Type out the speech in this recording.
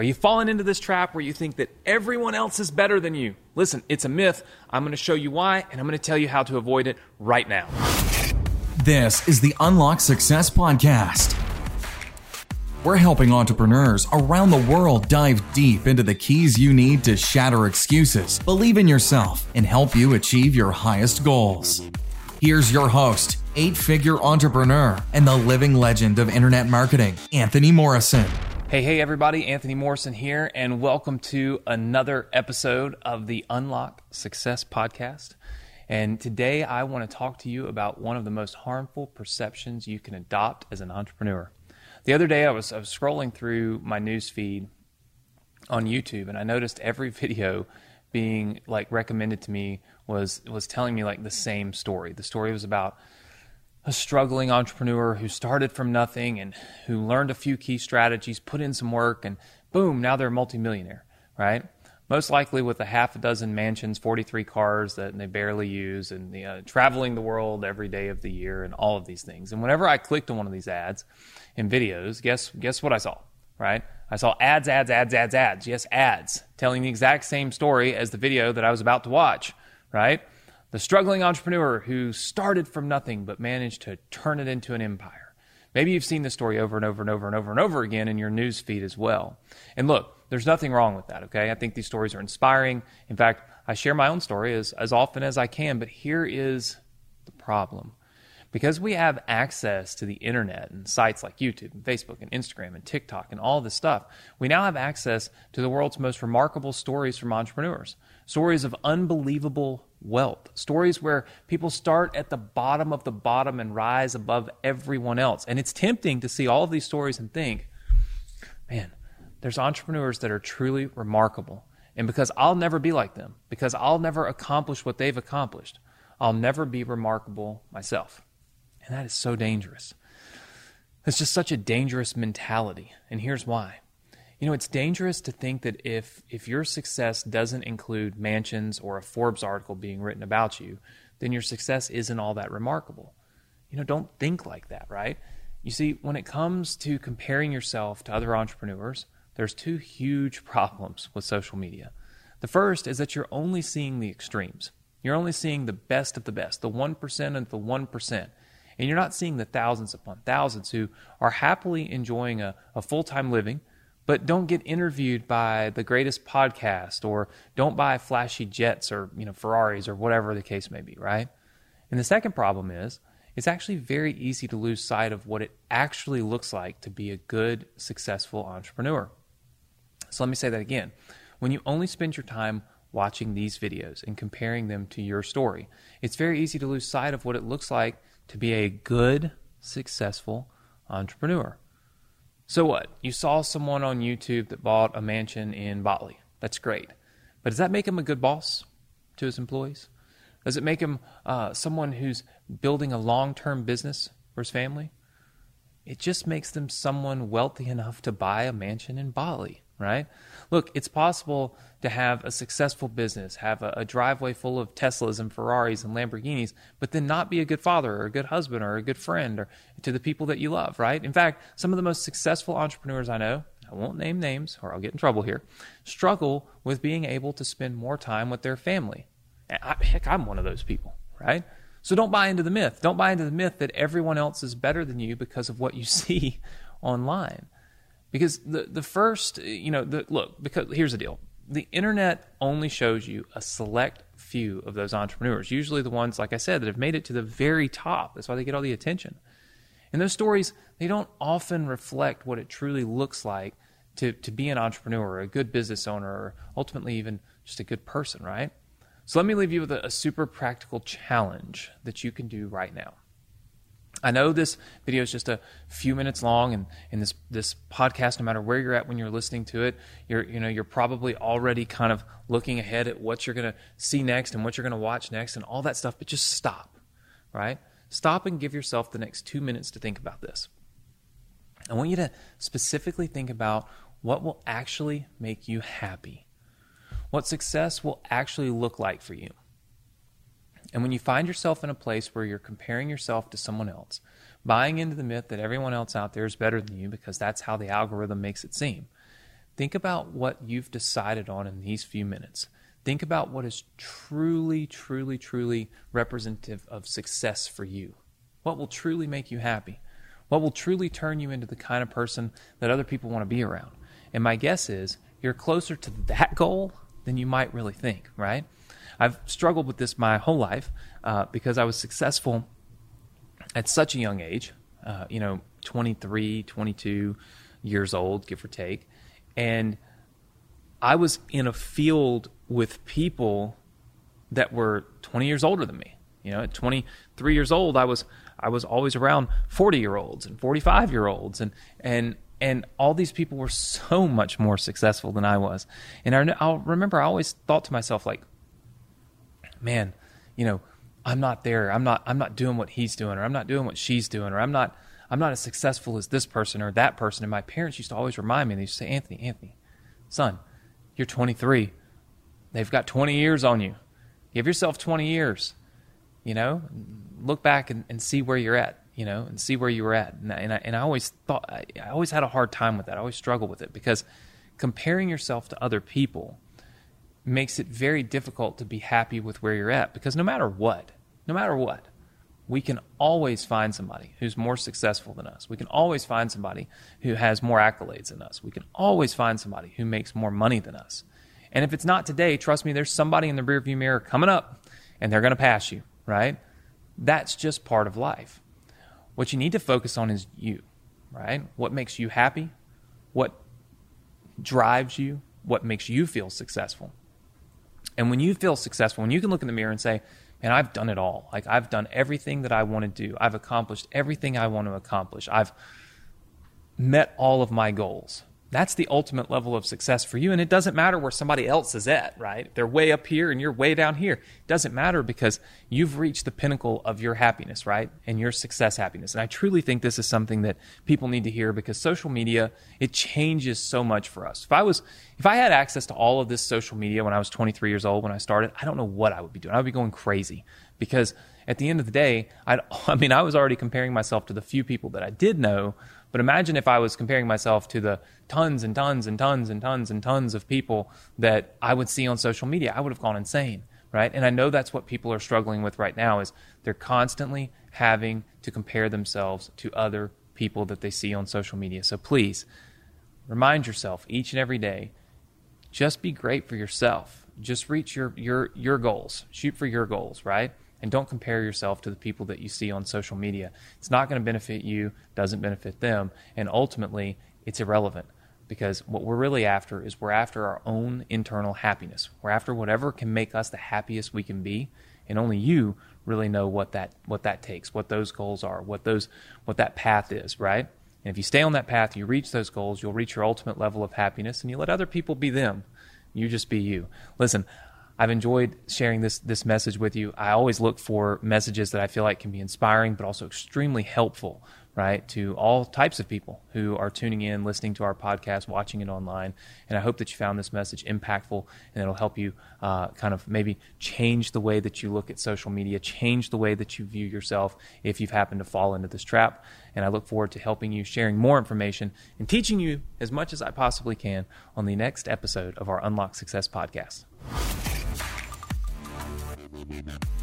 Are you falling into this trap where you think that everyone else is better than you? Listen, it's a myth. I'm going to show you why, and I'm going to tell you how to avoid it right now. This is the Unlock Success Podcast. We're helping entrepreneurs around the world dive deep into the keys you need to shatter excuses, believe in yourself, and help you achieve your highest goals. Here's your host, eight figure entrepreneur, and the living legend of internet marketing, Anthony Morrison. Hey, hey, everybody, Anthony Morrison here, and welcome to another episode of the Unlock Success Podcast. And today I want to talk to you about one of the most harmful perceptions you can adopt as an entrepreneur. The other day I was, I was scrolling through my news feed on YouTube, and I noticed every video being like recommended to me was was telling me like the same story. The story was about a struggling entrepreneur who started from nothing and who learned a few key strategies, put in some work, and boom, now they're a multimillionaire, right? Most likely with a half a dozen mansions, 43 cars that they barely use, and uh, traveling the world every day of the year, and all of these things. And whenever I clicked on one of these ads and videos, guess guess what I saw, right? I saw ads, ads, ads, ads, ads. Yes, ads telling the exact same story as the video that I was about to watch, right? The struggling entrepreneur who started from nothing but managed to turn it into an empire. Maybe you've seen the story over and over and over and over and over again in your news feed as well. And look, there's nothing wrong with that, okay? I think these stories are inspiring. In fact, I share my own story as, as often as I can, but here is the problem. Because we have access to the internet and sites like YouTube and Facebook and Instagram and TikTok and all this stuff, we now have access to the world's most remarkable stories from entrepreneurs. Stories of unbelievable wealth. Stories where people start at the bottom of the bottom and rise above everyone else. And it's tempting to see all of these stories and think, man, there's entrepreneurs that are truly remarkable. And because I'll never be like them, because I'll never accomplish what they've accomplished, I'll never be remarkable myself. And that is so dangerous. It's just such a dangerous mentality. And here's why. You know, it's dangerous to think that if if your success doesn't include mansions or a Forbes article being written about you, then your success isn't all that remarkable. You know, don't think like that, right? You see, when it comes to comparing yourself to other entrepreneurs, there's two huge problems with social media. The first is that you're only seeing the extremes. You're only seeing the best of the best, the 1% and the 1%. And you're not seeing the thousands upon thousands who are happily enjoying a, a full time living but don't get interviewed by the greatest podcast or don't buy flashy jets or you know Ferraris or whatever the case may be, right? And the second problem is it's actually very easy to lose sight of what it actually looks like to be a good, successful entrepreneur. So let me say that again. When you only spend your time watching these videos and comparing them to your story, it's very easy to lose sight of what it looks like to be a good, successful entrepreneur. So what? You saw someone on YouTube that bought a mansion in Bali. That's great. But does that make him a good boss to his employees? Does it make him uh, someone who's building a long term business for his family? It just makes them someone wealthy enough to buy a mansion in Bali right? Look, it's possible to have a successful business, have a, a, driveway full of Teslas and Ferraris and Lamborghinis, but then not be a good father or a good husband or a good friend or to the people that you love, right? In fact, some of the most successful entrepreneurs I know, I won't name names or I'll get in trouble here, struggle with being able to spend more time with their family. I, heck, I'm one of those people, right? So don't buy into the myth. Don't buy into the myth that everyone else is better than you because of what you see online. Because the the first, you know, the, look, because here's the deal. The internet only shows you a select few of those entrepreneurs, usually the ones, like I said, that have made it to the very top. That's why they get all the attention. And those stories, they don't often reflect what it truly looks like to, to be an entrepreneur, a good business owner, or ultimately even just a good person, right? So let me leave you with a, a super practical challenge that you can do right now. I know this video is just a few minutes long, and in this this podcast, no matter where you're at when you're listening to it, you're you know you're probably already kind of looking ahead at what you're going to see next and what you're going to watch next and all that stuff. But just stop, right? Stop and give yourself the next two minutes to think about this. I want you to specifically think about what will actually make you happy, what success will actually look like for you. And when you find yourself in a place where you're comparing yourself to someone else, buying into the myth that everyone else out there is better than you because that's how the algorithm makes it seem, think about what you've decided on in these few minutes. Think about what is truly, truly, truly representative of success for you. What will truly make you happy? What will truly turn you into the kind of person that other people want to be around? And my guess is you're closer to that goal than you might really think, right? I've struggled with this my whole life uh, because I was successful at such a young age, uh, you know, 23, 22 years old, give or take. And I was in a field with people that were 20 years older than me. You know, at 23 years old, I was I was always around 40 year olds and 45 year olds, and and and all these people were so much more successful than I was. And I, I'll remember I always thought to myself like, man, you know, I'm not there. I'm not I'm not doing what he's doing, or I'm not doing what she's doing, or I'm not I'm not as successful as this person or that person. And my parents used to always remind me. They used to say, Anthony, Anthony, son, you're 23. They've got 20 years on you. Give yourself 20 years. You know, look back and, and see where you're at. You know, and see where you were at. And, and I, and I always thought I, I always had a hard time with that. I always struggled with it because comparing yourself to other people makes it very difficult to be happy with where you're at because no matter what, no matter what, we can always find somebody who's more successful than us. We can always find somebody who has more accolades than us. We can always find somebody who makes more money than us. And if it's not today, trust me, there's somebody in the rearview mirror coming up and they're going to pass you, right? That's just part of life. What you need to focus on is you, right? What makes you happy? What drives you? What makes you feel successful? And when you feel successful, when you can look in the mirror and say, man, I've done it all. Like I've done everything that I want to do. I've accomplished everything I want to accomplish. I've met all of my goals. That's the ultimate level of success for you. And it doesn't matter where somebody else is at, right? They're way up here and you're way down here. It doesn't matter because you've reached the pinnacle of your happiness, right? And your success happiness. And I truly think this is something that people need to hear because social media, it changes so much for us. If I was, if I had access to all of this social media when I was 23 years old, when I started, I don't know what I would be doing. I would be going crazy because at the end of the day, I, I mean, I was already comparing myself to the few people that I did know but imagine if I was comparing myself to the tons and tons and tons and tons and tons of people that I would see on social media. I would have gone insane, right? And I know that's what people are struggling with right now is they're constantly having to compare themselves to other people that they see on social media. So please remind yourself each and every day just be great for yourself. Just reach your your your goals. Shoot for your goals, right? And don't compare yourself to the people that you see on social media. It's not going to benefit you, doesn't benefit them, and ultimately it's irrelevant because what we're really after is we're after our own internal happiness. We're after whatever can make us the happiest we can be, and only you really know what that what that takes, what those goals are, what those what that path is, right? And if you stay on that path, you reach those goals, you'll reach your ultimate level of happiness and you let other people be them. You just be you. Listen, I've enjoyed sharing this this message with you. I always look for messages that I feel like can be inspiring, but also extremely helpful, right, to all types of people who are tuning in, listening to our podcast, watching it online. And I hope that you found this message impactful and it'll help you uh, kind of maybe change the way that you look at social media, change the way that you view yourself if you've happened to fall into this trap. And I look forward to helping you, sharing more information, and teaching you as much as I possibly can on the next episode of our Unlock Success podcast. Buena.